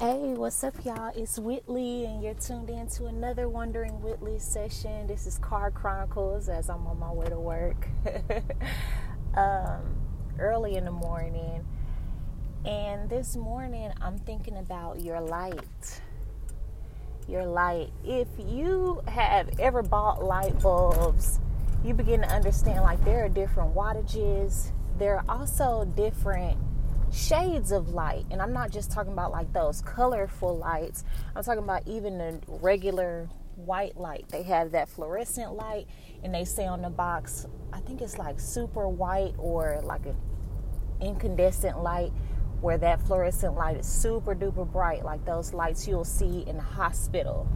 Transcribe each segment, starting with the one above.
Hey, what's up, y'all? It's Whitley, and you're tuned in to another Wondering Whitley session. This is Car Chronicles as I'm on my way to work um, early in the morning. And this morning, I'm thinking about your light. Your light. If you have ever bought light bulbs, you begin to understand like there are different wattages, there are also different shades of light. And I'm not just talking about like those colorful lights, I'm talking about even the regular white light. They have that fluorescent light, and they say on the box, I think it's like super white or like an incandescent light where that fluorescent light is super duper bright, like those lights you'll see in the hospital.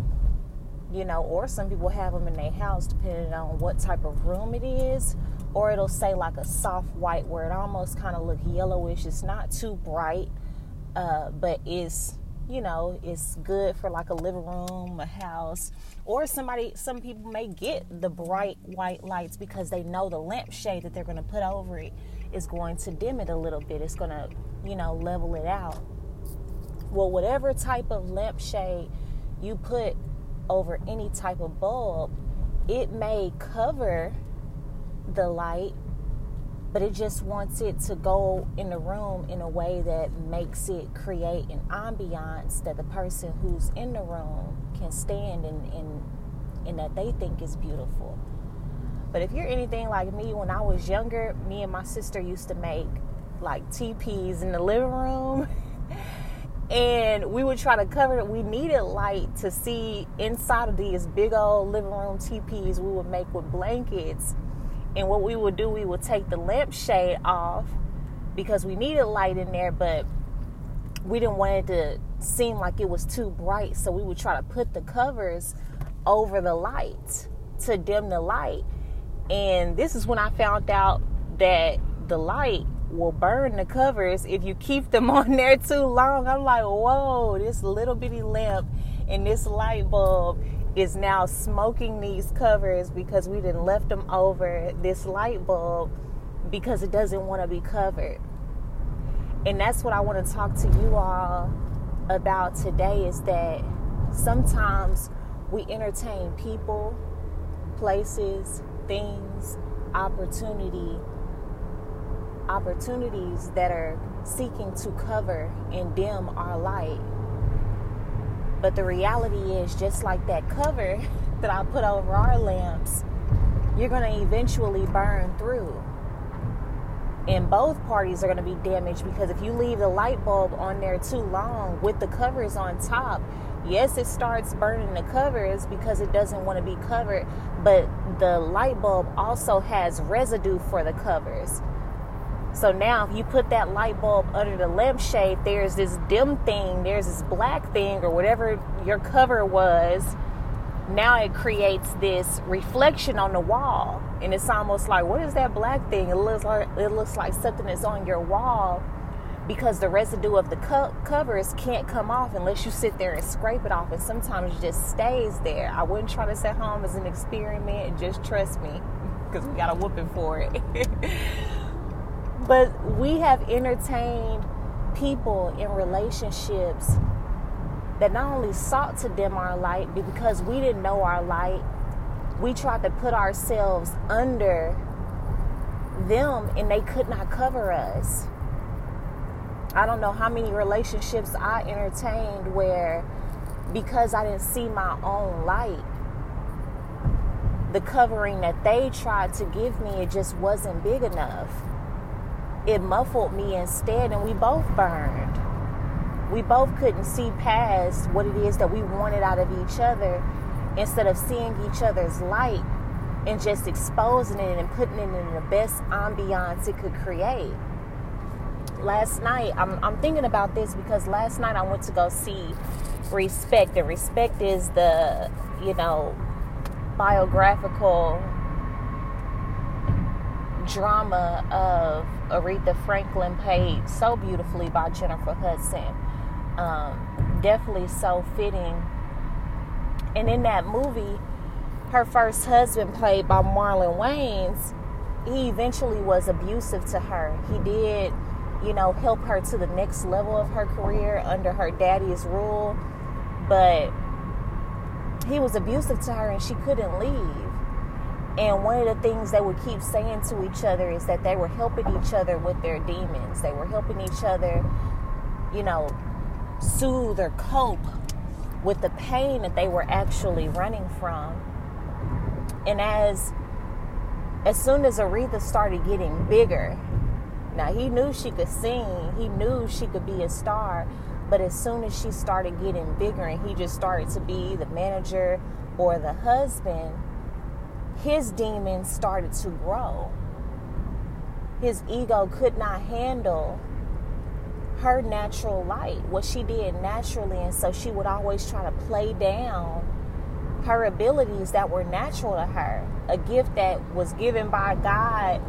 You know, or some people have them in their house depending on what type of room it is or it'll say like a soft white where it almost kind of look yellowish. It's not too bright, uh, but it's you know it's good for like a living room, a house, or somebody. Some people may get the bright white lights because they know the lampshade that they're going to put over it is going to dim it a little bit. It's going to you know level it out. Well, whatever type of lampshade you put over any type of bulb, it may cover the light, but it just wants it to go in the room in a way that makes it create an ambiance that the person who's in the room can stand in and, and that they think is beautiful. But if you're anything like me, when I was younger, me and my sister used to make like teepees in the living room. and we would try to cover it. We needed light to see inside of these big old living room teepees we would make with blankets and what we would do, we would take the lampshade off because we needed light in there, but we didn't want it to seem like it was too bright. So we would try to put the covers over the light to dim the light. And this is when I found out that the light will burn the covers if you keep them on there too long. I'm like, whoa, this little bitty lamp and this light bulb is now smoking these covers because we didn't left them over this light bulb because it doesn't want to be covered. And that's what I want to talk to you all about today is that sometimes we entertain people, places, things, opportunity opportunities that are seeking to cover and dim our light but the reality is, just like that cover that I put over our lamps, you're going to eventually burn through. And both parties are going to be damaged because if you leave the light bulb on there too long with the covers on top, yes, it starts burning the covers because it doesn't want to be covered, but the light bulb also has residue for the covers. So now, if you put that light bulb under the lampshade, there's this dim thing, there's this black thing, or whatever your cover was. Now it creates this reflection on the wall, and it's almost like, what is that black thing? It looks like it looks like something that's on your wall, because the residue of the co- covers can't come off unless you sit there and scrape it off, and sometimes it just stays there. I wouldn't try this at home as an experiment. Just trust me, because we got a whooping for it. But we have entertained people in relationships that not only sought to dim our light, but because we didn't know our light, we tried to put ourselves under them and they could not cover us. I don't know how many relationships I entertained where because I didn't see my own light, the covering that they tried to give me, it just wasn't big enough it muffled me instead, and we both burned. We both couldn't see past what it is that we wanted out of each other instead of seeing each other's light and just exposing it and putting it in the best ambiance it could create. Last night, I'm, I'm thinking about this because last night I went to go see Respect, and Respect is the, you know, biographical drama of Aretha Franklin, played so beautifully by Jennifer Hudson. Um, definitely so fitting. And in that movie, her first husband, played by Marlon Wayans, he eventually was abusive to her. He did you know, help her to the next level of her career under her daddy's rule. But he was abusive to her and she couldn't leave. And one of the things they would keep saying to each other is that they were helping each other with their demons. They were helping each other, you know, soothe or cope with the pain that they were actually running from. And as as soon as Aretha started getting bigger, now he knew she could sing, he knew she could be a star, but as soon as she started getting bigger and he just started to be the manager or the husband, his demons started to grow. His ego could not handle her natural light, what she did naturally, and so she would always try to play down her abilities that were natural to her, a gift that was given by God.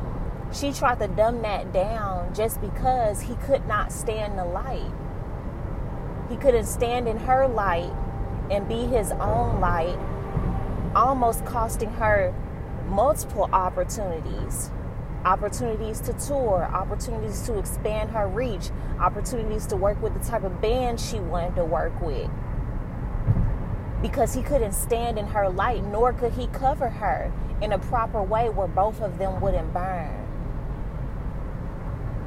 She tried to dumb that down just because he could not stand the light. He couldn't stand in her light and be his own light, almost costing her multiple opportunities opportunities to tour, opportunities to expand her reach, opportunities to work with the type of band she wanted to work with. Because he couldn't stand in her light, nor could he cover her in a proper way where both of them wouldn't burn.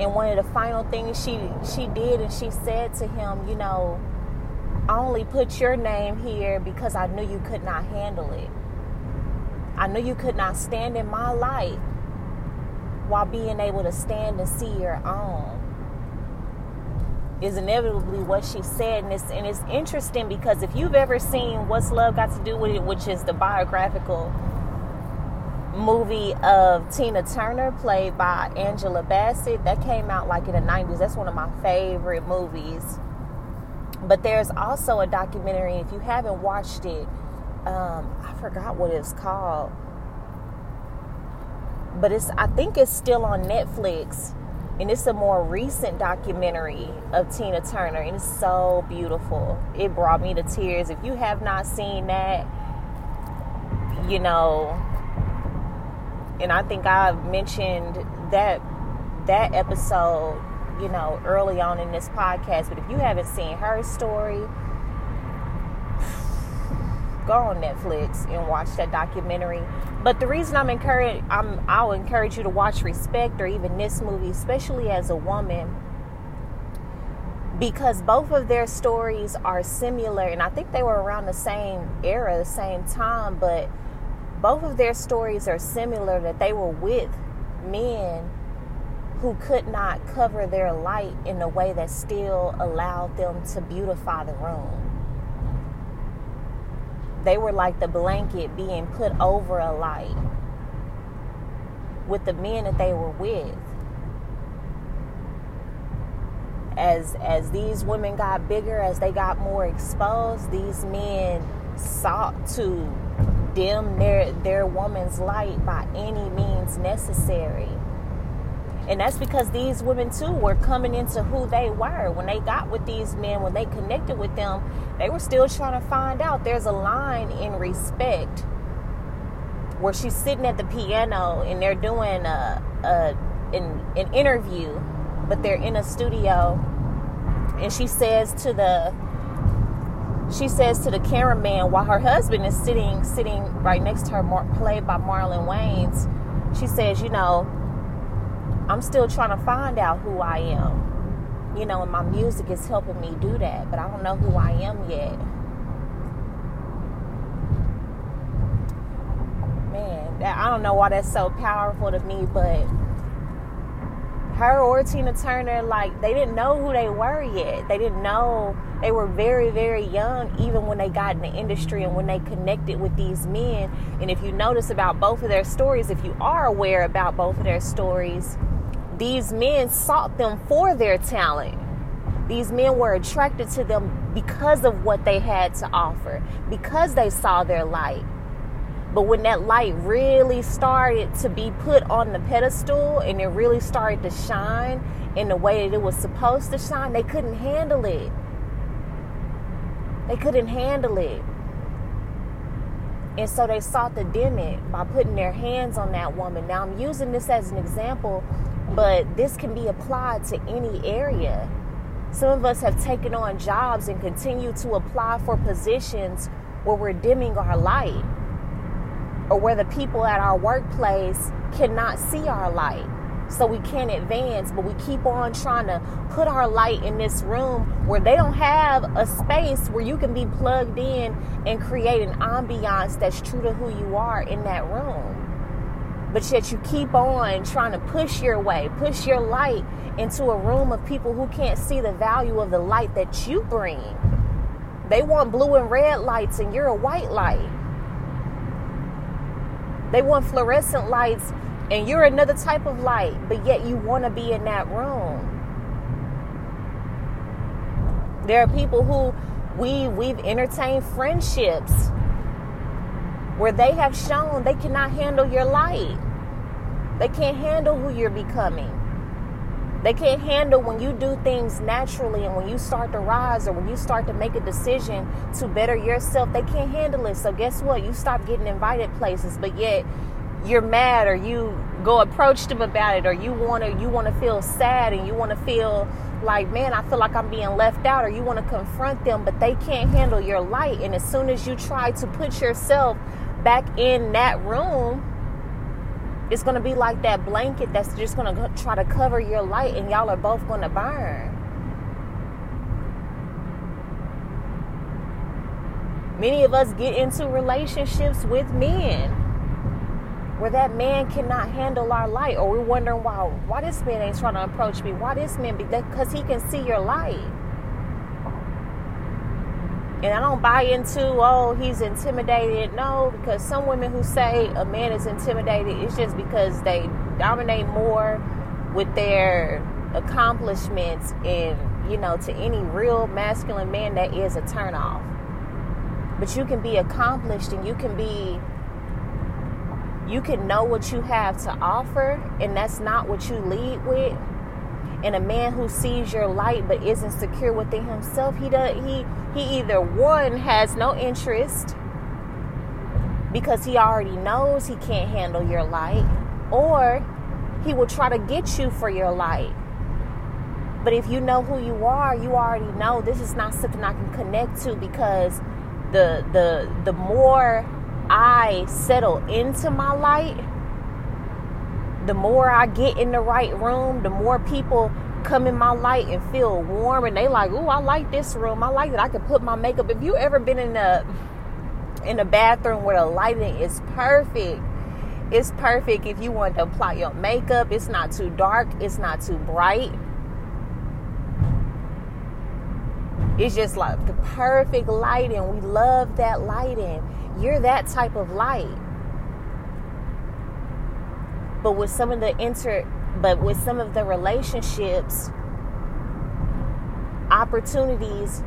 And one of the final things she she did and she said to him, you know, I only put your name here because I knew you could not handle it. I know you could not stand in my light while being able to stand and see your own. Is inevitably what she said and it's, and it's interesting because if you've ever seen what's love got to do with it which is the biographical movie of tina turner played by angela bassett that came out like in the 90s that's one of my favorite movies. But there's also a documentary if you haven't watched it um, i forgot what it's called but it's I think it's still on Netflix and it's a more recent documentary of Tina Turner and it's so beautiful. It brought me to tears. If you have not seen that, you know, and I think I've mentioned that that episode, you know, early on in this podcast, but if you haven't seen her story, go on Netflix and watch that documentary. But the reason I'm encouraged, I'm I'll encourage you to watch Respect or even this movie, especially as a woman, because both of their stories are similar, and I think they were around the same era, the same time, but both of their stories are similar that they were with men who could not cover their light in a way that still allowed them to beautify the room they were like the blanket being put over a light with the men that they were with. As as these women got bigger, as they got more exposed, these men sought to dim their their woman's light by any means necessary. And that's because these women too were coming into who they were. When they got with these men, when they connected with them, they were still trying to find out. There's a line in respect where she's sitting at the piano and they're doing a, a an, an interview, but they're in a studio, and she says to the she says to the cameraman while her husband is sitting sitting right next to her, played by Marlon Wayans. She says, you know, I'm still trying to find out who I am. You know, and my music is helping me do that, but I don't know who I am yet. Man, I don't know why that's so powerful to me, but her or Tina Turner, like, they didn't know who they were yet. They didn't know. They were very, very young, even when they got in the industry and when they connected with these men. And if you notice about both of their stories, if you are aware about both of their stories, these men sought them for their talent. These men were attracted to them because of what they had to offer, because they saw their light. But when that light really started to be put on the pedestal and it really started to shine in the way that it was supposed to shine, they couldn't handle it. They couldn't handle it. And so they sought to dim it by putting their hands on that woman. Now I'm using this as an example but this can be applied to any area. Some of us have taken on jobs and continue to apply for positions where we're dimming our light or where the people at our workplace cannot see our light. So we can't advance, but we keep on trying to put our light in this room where they don't have a space where you can be plugged in and create an ambiance that's true to who you are in that room. But yet you keep on trying to push your way, push your light into a room of people who can't see the value of the light that you bring. They want blue and red lights, and you're a white light. They want fluorescent lights, and you're another type of light, but yet you want to be in that room. There are people who we we've entertained friendships where they have shown they cannot handle your light. They can't handle who you're becoming. They can't handle when you do things naturally and when you start to rise or when you start to make a decision to better yourself. They can't handle it. So, guess what? You stop getting invited places, but yet you're mad or you go approach them about it or you want to you want to feel sad and you want to feel like man i feel like i'm being left out or you want to confront them but they can't handle your light and as soon as you try to put yourself back in that room, it's to be like that blanket that's just to try to cover your light, and y'all are both to burn. Many of us get into relationships with men where that man cannot handle our light, or we're wondering why why this man ain't trying to approach me. Why this man? Because he can see your light. And I don't buy into, oh, he's intimidated. No, because some women who say a man is intimidated, it's just because they dominate more with their accomplishments. And, you know, to any real masculine man, that is a turnoff. But you can be accomplished and you can be, you can know what you have to offer, and that's not what you lead with and a man who sees your light but isn't secure within himself he does he he either one has no interest because he already knows he can't handle your light or he will try to get you for your light. But if you know who you are you already know this is not something i can connect to because the the the more i settle into my light the more I get in the right room, the more people come in my light and feel warm and they like, "Ooh, I like this room. I like that I can put my makeup." If you ever been in a in a bathroom where the lighting is perfect, it's perfect if you want to apply your makeup. It's not too dark, it's not too bright. It's just like the perfect lighting. We love that lighting. You're that type of light. But with some of the inter but with some of the relationships opportunities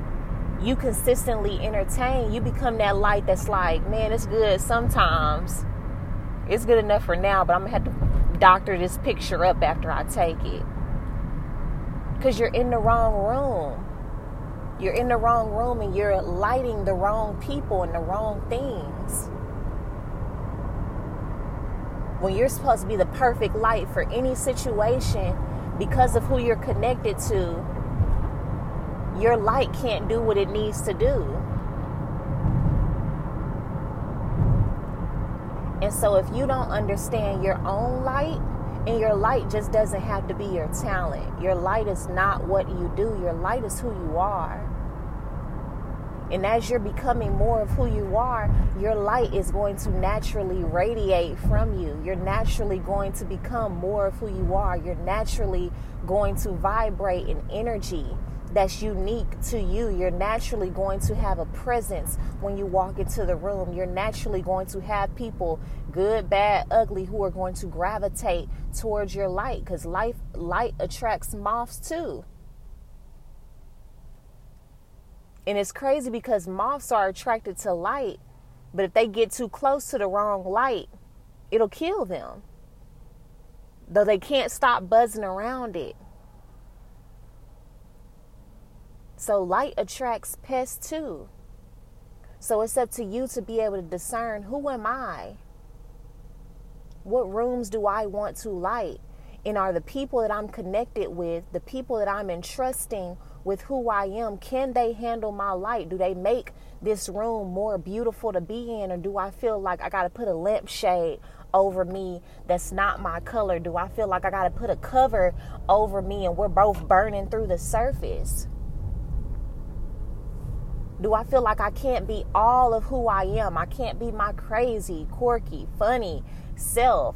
you consistently entertain, you become that light that's like, man, it's good sometimes. It's good enough for now, but I'm gonna have to doctor this picture up after I take it. Because you're in the wrong room. You're in the wrong room and you're lighting the wrong people and the wrong things when you're supposed to be the perfect light for any situation because of who you're connected to, your light can't do what it needs to do. And so, if you don't understand your own light, and your light just doesn't have to be your talent, your light is not what you do, your light is who you are. And as you're becoming more of who you are, your light is going to naturally radiate from you. You're naturally going to become more of who you are. You're naturally going to vibrate an energy that's unique to you. You're naturally going to have a presence when you walk into the room. You're naturally going to have people, good, bad, ugly, who are going to gravitate towards your light because life light attracts moths too. And it's crazy because moths are attracted to light, but if they get too close to the wrong light, it'll kill them. Though they can't stop buzzing around it. So light attracts pests too. So it's up to you to be able to discern who am I? What rooms do I want to light? And are the people that I'm connected with, the people that I'm entrusting with who I am, can they handle my light? Do they make this room more beautiful to be in? Or do I feel like I got to put a lampshade over me that's not my color? Do I feel like I got to put a cover over me and we're both burning through the surface? Do I feel like I can't be all of who I am? I can't be my crazy, quirky, funny self.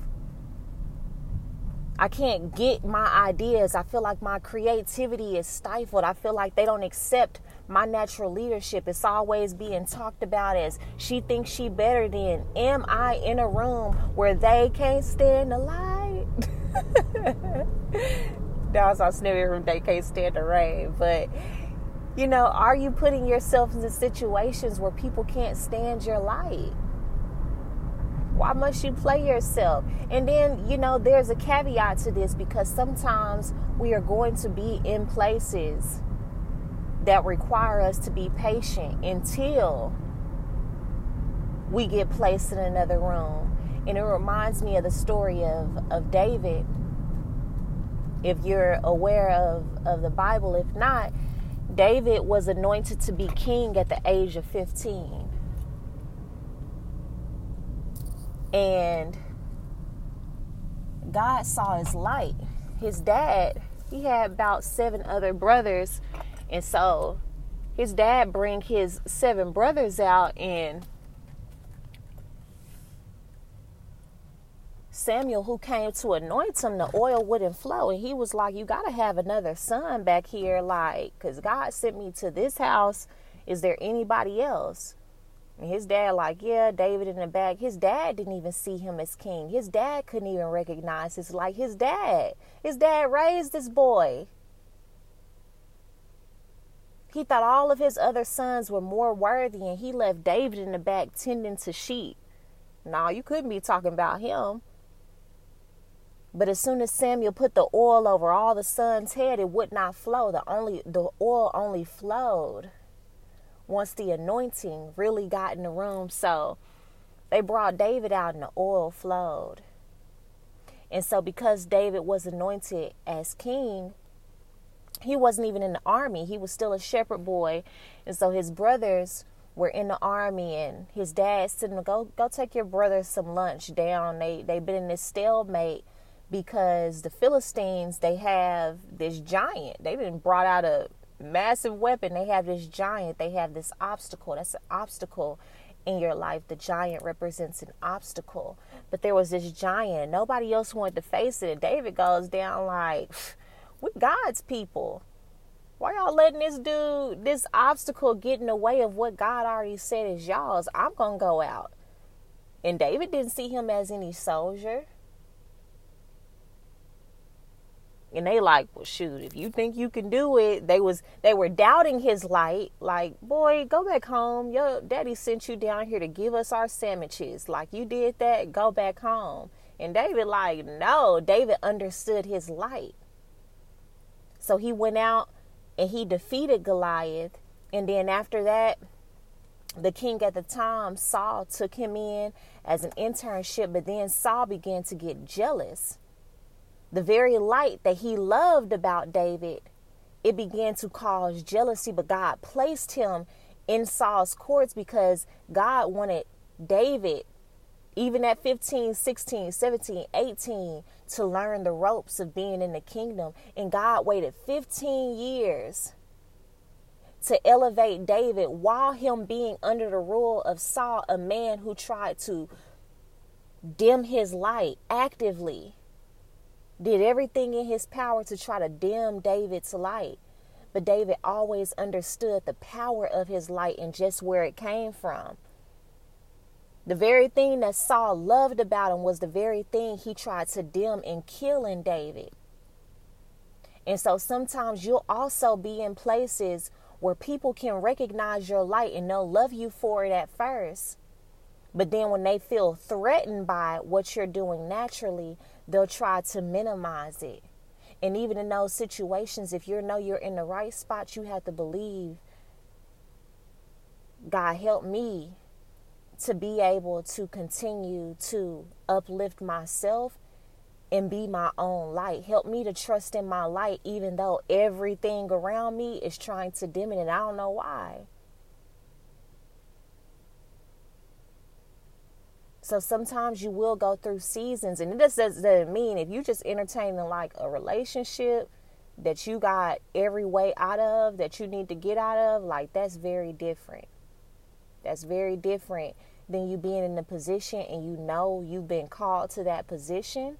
I can't get my ideas. I feel like my creativity is stifled. I feel like they don't accept my natural leadership. It's always being talked about as she thinks she better than. Am I in a room where they can't stand the light? that was our snippet from They Can't Stand the Rain. But, you know, are you putting yourself into situations where people can't stand your light? Why must you play yourself? And then, you know, there's a caveat to this because sometimes we are going to be in places that require us to be patient until we get placed in another room. And it reminds me of the story of, of David. If you're aware of, of the Bible, if not, David was anointed to be king at the age of 15. And God saw his light. His dad, he had about seven other brothers. And so his dad bring his seven brothers out and Samuel, who came to anoint him, the oil wouldn't flow. And he was like, You got to have another son back here, like, because God sent me to this house. Is there anybody else? And his dad, like, yeah, David in the back. His dad didn't even see him as king. His dad couldn't even recognize his like his dad. His dad raised this boy. He thought all of his other sons were more worthy, and he left David in the back tending to sheep. No, you couldn't be talking about him. But as soon as Samuel put the oil over all the sons' head, it would not flow. The only the oil only flowed once the anointing really got in the room. So they brought David out and the oil flowed. And so, because David was anointed as king, he wasn't even in the army. He was still a shepherd boy. And so, his brothers were in the army, and his dad said, Go, go take your brothers some lunch down. They, they've been in this stalemate because the Philistines, they have this giant. They've been brought out of massive weapon. They have this giant, they have this obstacle. That's an obstacle in your life. The giant represents an obstacle. But there was this giant, nobody else wanted to face it. And David goes down like, we God's people. Why y'all letting this dude, this obstacle get in the way of what God already said is y'all's? I'm going to go out. And David didn't see him as any soldier. And they like well shoot if you think you can do it they was they were doubting his light like boy go back home. Your daddy sent you down here to give us our sandwiches. Like you did that go back home. And david like no david understood his light. So he went out and he defeated goliath. And then after that the king at the time saul took him in as an internship but then saul began to get jealous the very light that he loved about David, it began to cause jealousy, but God placed him in Saul's courts because God wanted David, even at 15, 16, 17, 18, to learn the ropes of being in the kingdom. And God waited 15 years to elevate David while him being under the rule of Saul, a man who tried to dim his light actively did everything in his power to try to dim David's light. But David always understood the power of his light and just where it came from. The very thing that Saul loved about him was the very thing he tried to dim and kill in David. And so sometimes you'll also be in places where people can recognize your light and they'll love you for it at first. But then when they feel threatened by what you're doing naturally, they'll try to minimize it. And even in those situations, if you know you're in the right spot, you have to believe God help me to be able to continue to uplift myself and be my own light. Help me to trust in my light, even though everything around me is trying to dim it, and I don't know why. So sometimes you will go through seasons, and it just doesn't mean if you just entertaining like a relationship that you got every way out of that you need to get out of, like that's very different. That's very different than you being in the position and you know you've been called to that position.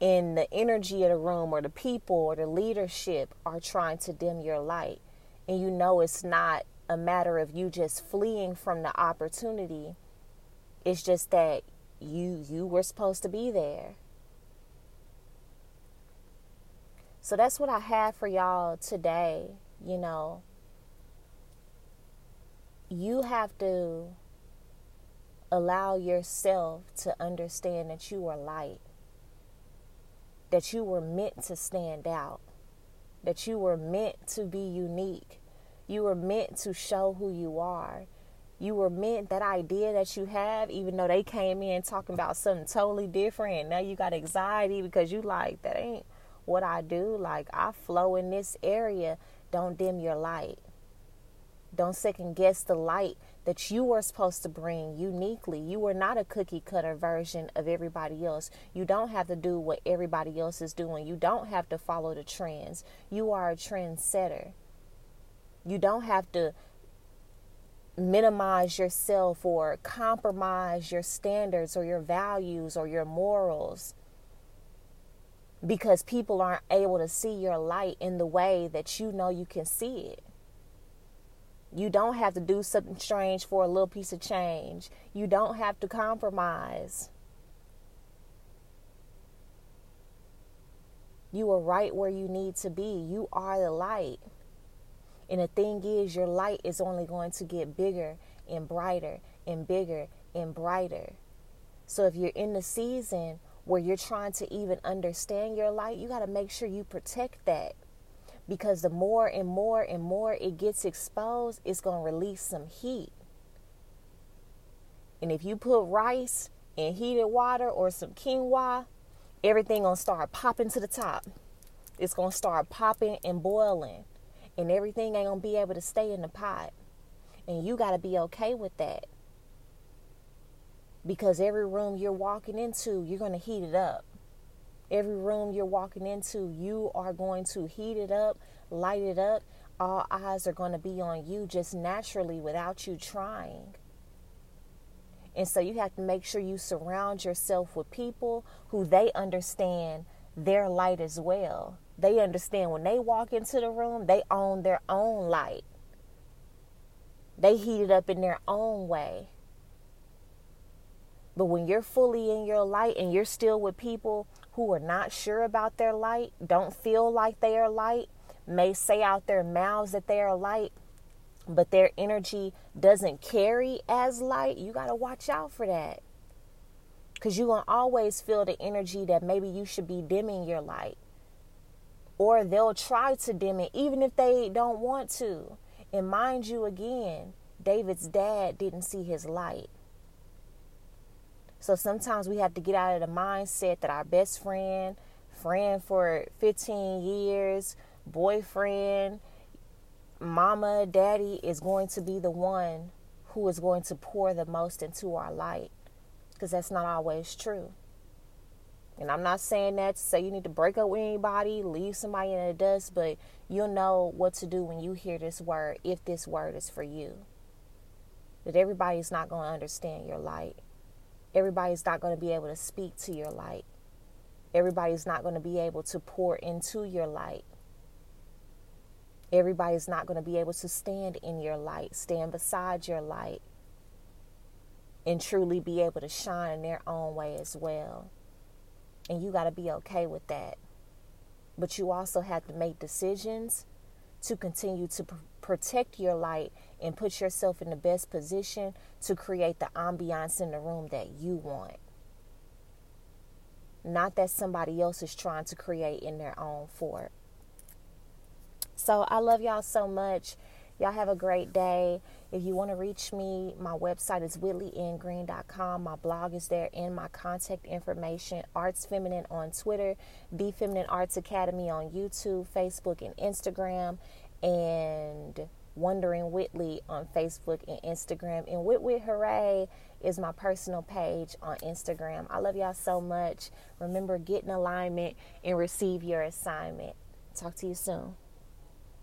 And the energy of the room or the people or the leadership are trying to dim your light. And you know it's not a matter of you just fleeing from the opportunity. It's just that you you were supposed to be there. So that's what I have for y'all today, you know. You have to allow yourself to understand that you are light. That you were meant to stand out. That you were meant to be unique you were meant to show who you are. You were meant that idea that you have, even though they came in talking about something totally different. Now you got anxiety because you like, that ain't what I do. Like, I flow in this area. Don't dim your light. Don't second guess the light that you are supposed to bring uniquely. You are not a cookie cutter version of everybody else. You don't have to do what everybody else is doing. You don't have to follow the trends. You are a trendsetter. You don't have to minimize yourself or compromise your standards or your values or your morals because people aren't able to see your light in the way that you know you can see it. You don't have to do something strange for a little piece of change. You don't have to compromise. You are right where you need to be. You are the light. And the thing is, your light is only going to get bigger and brighter and bigger and brighter. So if you're in the season where you're trying to even understand your light, you got to make sure you protect that. Because the more and more and more it gets exposed, it's going to release some heat. And if you put rice in heated water or some quinoa, everything going to start popping to the top. It's going to start popping and boiling and everything ain't gonna be able to stay in the pot. And you gotta be okay with that. Because every room you're walking into, you're gonna heat it up. Every room you're walking into, you are going to heat it up, light it up. All eyes are going to be on you just naturally without you trying. And so you have to make sure you surround yourself with people who they understand their light as well. They understand when they walk into the room, they own their own light. They heat it up in their own way. But when you're fully in your light and you're still with people who are not sure about their light, don't feel like they are light, may say out their mouths that they are light, but their energy doesn't carry as light, you got to watch out for that. Because going to always feel the energy that maybe you should be dimming your light or they'll try to dim it even if they don't want to. And mind you, again, David's dad didn't see his light. So sometimes we have to get out of the mindset that our best friend, friend for 15 years, boyfriend, mama, daddy is going to be the one who is going to pour the most into our light. Because that's not always true. And I'm not saying that to say you need to break up with anybody, leave somebody in the dust, but you'll know what to do when you hear this word, if this word is for you. That everybody's not going to understand your light. Everybody's not going to be able to speak to your light. Everybody's not going to be able to pour into your light. Everybody's not going to be able to stand in your light, stand beside your light, and truly be able to shine in their own way as well. And you got to be okay with that. But you also have to make decisions to continue to protect your light and put yourself in the best position to create the ambiance in the room that you want. Not that somebody else is trying to create in their own fort. So I love y'all so much. Y'all have a great day. If you want to reach me, my website is whitleyngreen.com. My blog is there and my contact information. Arts Feminine on Twitter, The Feminine Arts Academy on YouTube, Facebook, and Instagram, and Wondering Whitley on Facebook and Instagram. And Whit Hooray is my personal page on Instagram. I love y'all so much. Remember, get in alignment and receive your assignment. Talk to you soon.